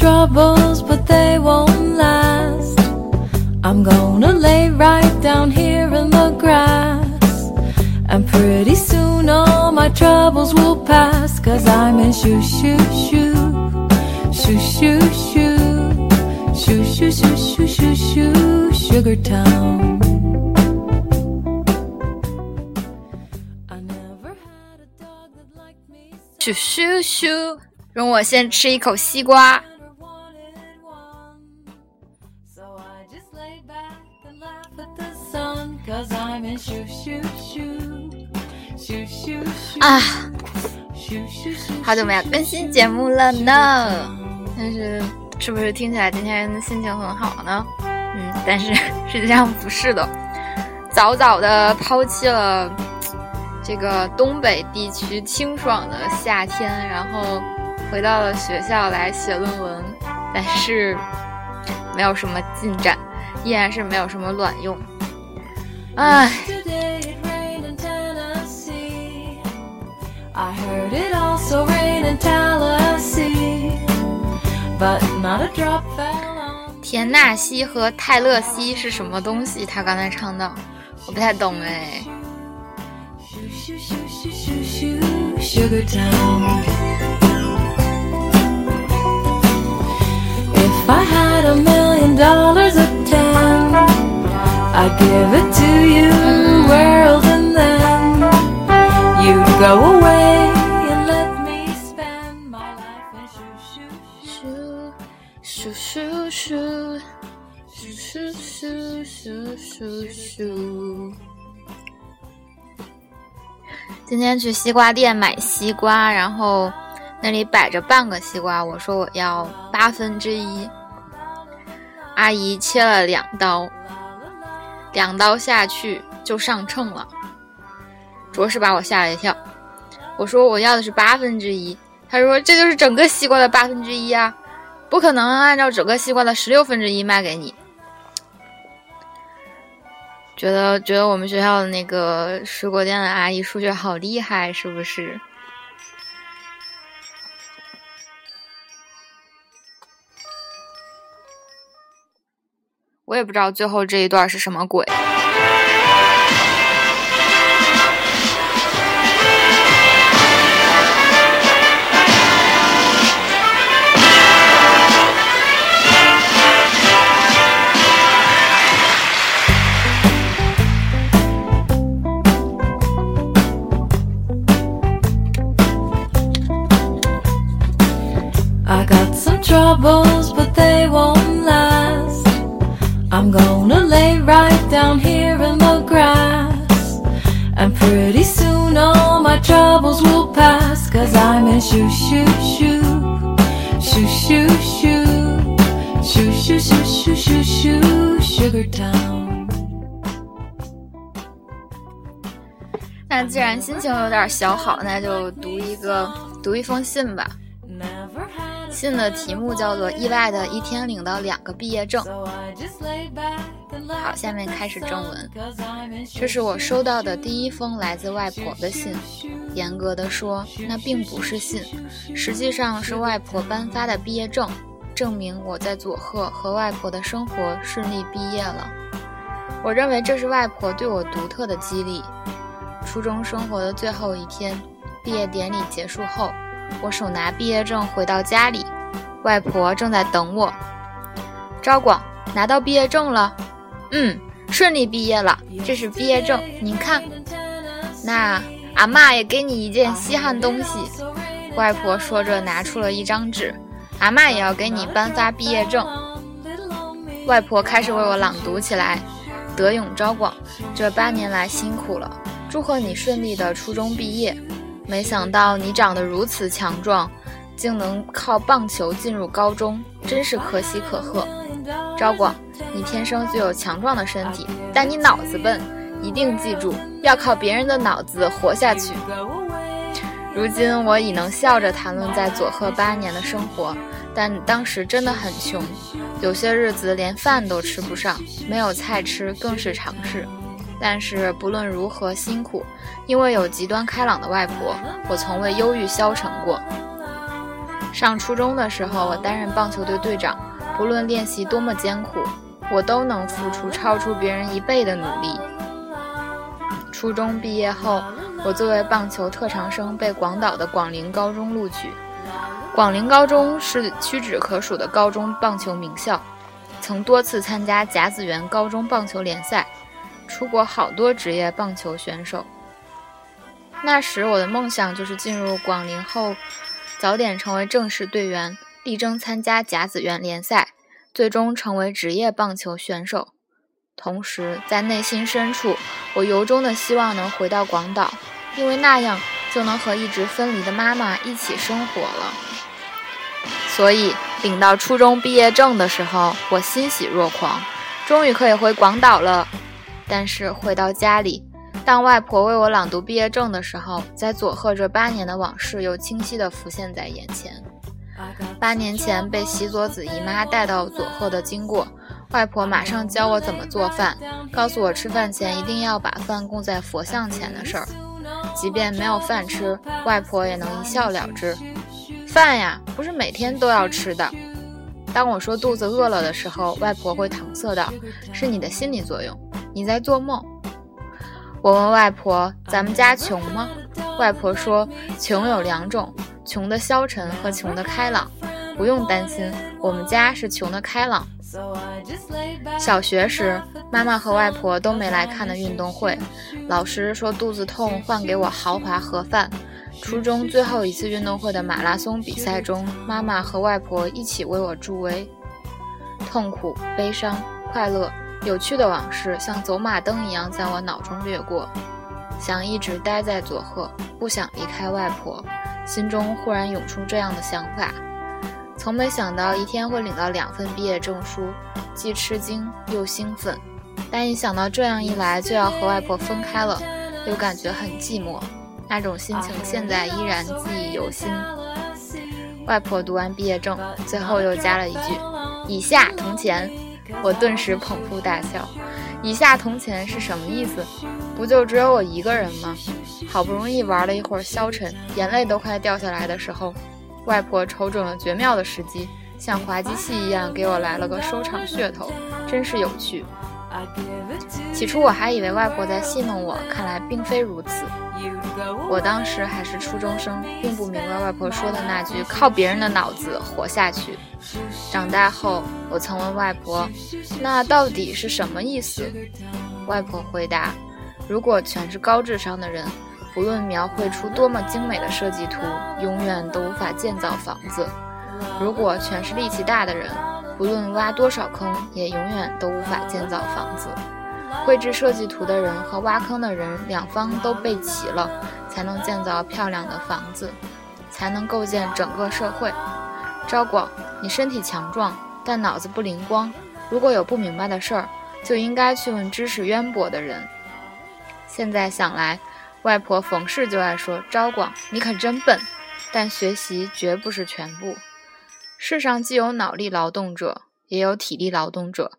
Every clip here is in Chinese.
troubles, but they won't last. I'm gonna lay right down here in the grass. And pretty soon all my troubles will pass. Cause I'm in shoo shoo shoo. Shoo shoo shoo. Shoo shoo shoo shoo shoo shoo. Sugar Town. I never had 容我先吃一口西瓜。啊，好久没有更新节目了呢，但是是不是听起来今天心情很好呢？嗯，但是实际上不是的，早早的抛弃了这个东北地区清爽的夏天，然后。回到了学校来写论文，但是没有什么进展，依然是没有什么卵用。唉田纳西和泰勒西是什么东西？他刚才唱的，我不太懂哎。Sugar Town. I give it to you, in the world, and then you go away and let me spend my life in shoo, shoo, 咻咻咻咻咻咻咻咻。今天去西瓜店买西瓜，然后那里摆着半个西瓜，我说我要八分之一。阿姨切了两刀，两刀下去就上秤了，着实把我吓了一跳。我说我要的是八分之一，他说这就是整个西瓜的八分之一啊。不可能按照整个西瓜的十六分之一卖给你。觉得觉得我们学校的那个水果店的阿姨数学好厉害，是不是？我也不知道最后这一段是什么鬼。I got some troubles, but they won't last. I'm gonna lay right down here in the grass. And pretty soon all my troubles will pass. Cause I'm in shoo shoo shoo. Shoo shoo shoo. Shoo shoo shoo shoo shoo shoo. Sugar Town. 那既然心情有点小好，那就读一个读一封信吧。 信的题目叫做《意外的一天领到两个毕业证》。好，下面开始正文。这是我收到的第一封来自外婆的信。严格的说，那并不是信，实际上是外婆颁发的毕业证，证明我在佐贺和外婆的生活顺利毕业了。我认为这是外婆对我独特的激励。初中生活的最后一天，毕业典礼结束后，我手拿毕业证回到家里，外婆正在等我。昭广，拿到毕业证了？嗯，顺利毕业了，这是毕业证，您看。那阿妈也给你一件稀罕东西。外婆说着拿出了一张纸，阿妈也要给你颁发毕业证。外婆开始为我朗读起来：“德永昭广，这八年来辛苦了，祝贺你顺利的初中毕业。没想到你长得如此强壮，竟能靠棒球进入高中，真是可喜可贺。昭广，你天生具有强壮的身体，但你脑子笨，一定记住要靠别人的脑子活下去。如今我已能笑着谈论在佐贺八年的生活，但当时真的很穷，有些日子连饭都吃不上，没有菜吃更是常事。但是不论如何辛苦，因为有极端开朗的外婆，我从未忧郁消沉过。上初中的时候，我担任棒球队队长，不论练习多么艰苦，我都能付出超出别人一倍的努力。初中毕业后，我作为棒球特长生被广岛的广陵高中录取。广陵高中是屈指可数的高中棒球名校，曾多次参加甲子园高中棒球联赛，出过好多职业棒球选手。那时我的梦想就是进入广陵后，早点成为正式队员，力争参加甲子园联赛，最终成为职业棒球选手。同时，在内心深处，我由衷的希望能回到广岛，因为那样就能和一直分离的妈妈一起生活了。所以，领到初中毕业证的时候，我欣喜若狂，终于可以回广岛了。但是回到家里，当外婆为我朗读毕业证的时候，在佐贺这八年的往事又清晰地浮现在眼前。八年前被喜佐子姨妈带到佐贺的经过，外婆马上教我怎么做饭，告诉我吃饭前一定要把饭供在佛像前的事儿。即便没有饭吃，外婆也能一笑了之。饭呀，不是每天都要吃的。当我说肚子饿了的时候，外婆会搪塞道：“是你的心理作用，你在做梦。”我问外婆：“咱们家穷吗？”外婆说：“穷有两种，穷的消沉和穷的开朗。不用担心，我们家是穷的开朗。”小学时，妈妈和外婆都没来看的运动会，老师说肚子痛，换给我豪华盒饭。初中最后一次运动会的马拉松比赛中，妈妈和外婆一起为我助威。痛苦、悲伤、快乐、有趣的往事像走马灯一样在我脑中掠过。想一直待在佐贺，不想离开外婆，心中忽然涌出这样的想法。从没想到一天会领到两份毕业证书，既吃惊又兴奋。但一想到这样一来就要和外婆分开了，又感觉很寂寞。那种心情现在依然记忆犹新。外婆读完毕业证，最后又加了一句：“以下铜钱。”我顿时捧腹大笑。以下铜钱是什么意思？不就只有我一个人吗？好不容易玩了一会儿消沉，眼泪都快掉下来的时候，外婆瞅准了绝妙的时机，像滑稽戏一样给我来了个收场噱头，真是有趣。起初我还以为外婆在戏弄我，看来并非如此。我当时还是初中生，并不明白外婆说的那句“靠别人的脑子活下去”。长大后，我曾问外婆：“那到底是什么意思？”外婆回答：“如果全是高智商的人，不论描绘出多么精美的设计图，永远都无法建造房子；如果全是力气大的人，不论挖多少坑，也永远都无法建造房子。”绘制设计图的人和挖坑的人两方都备齐了，才能建造漂亮的房子，才能构建整个社会。昭广，你身体强壮，但脑子不灵光。如果有不明白的事儿，就应该去问知识渊博的人。现在想来，外婆逢事就爱说：“昭广，你可真笨。”但学习绝不是全部。世上既有脑力劳动者，也有体力劳动者。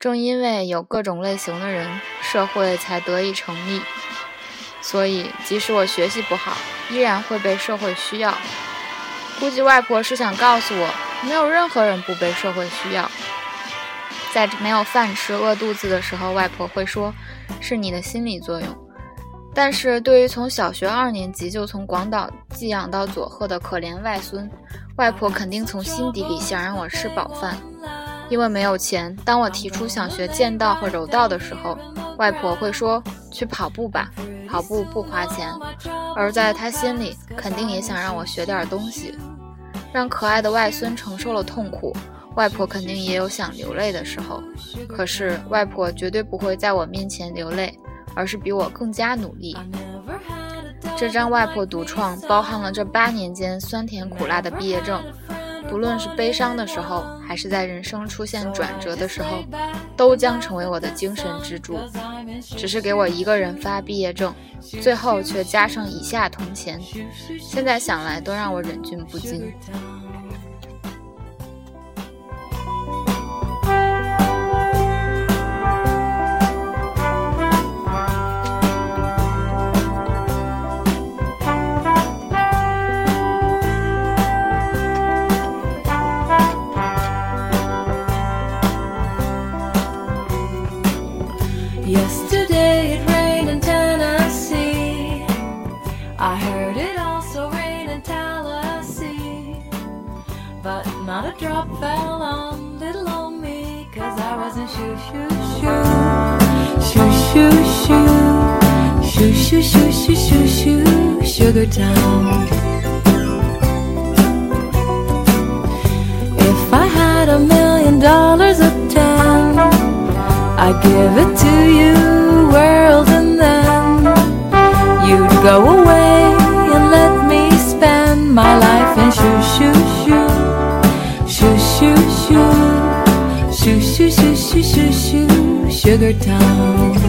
正因为有各种类型的人，社会才得以成立。所以，即使我学习不好，依然会被社会需要。估计外婆是想告诉我，没有任何人不被社会需要。在没有饭吃、饿肚子的时候，外婆会说：“是你的心理作用。”但是对于从小学二年级就从广岛寄养到佐贺的可怜外孙，外婆肯定从心底里想让我吃饱饭。因为没有钱，当我提出想学剑道和柔道的时候，外婆会说：“去跑步吧，跑步不花钱。”而在她心里，肯定也想让我学点东西。让可爱的外孙承受了痛苦，外婆肯定也有想流泪的时候。可是外婆绝对不会在我面前流泪，而是比我更加努力。这张外婆独创，包含了这八年间酸甜苦辣的毕业证。不论是悲伤的时候，还是在人生出现转折的时候，都将成为我的精神支柱。只是给我一个人发毕业证，最后却加上以下铜钱，现在想来都让我忍俊不禁。Yesterday it rained in Tennessee. I heard it also rain in Tallahassee. But not a drop fell on little old me, cause I wasn't shoo shoo shoo. Shoo shoo shoo. Shoo shoo shoo shoo shoo shoo. Sugar Town. Sugar Town.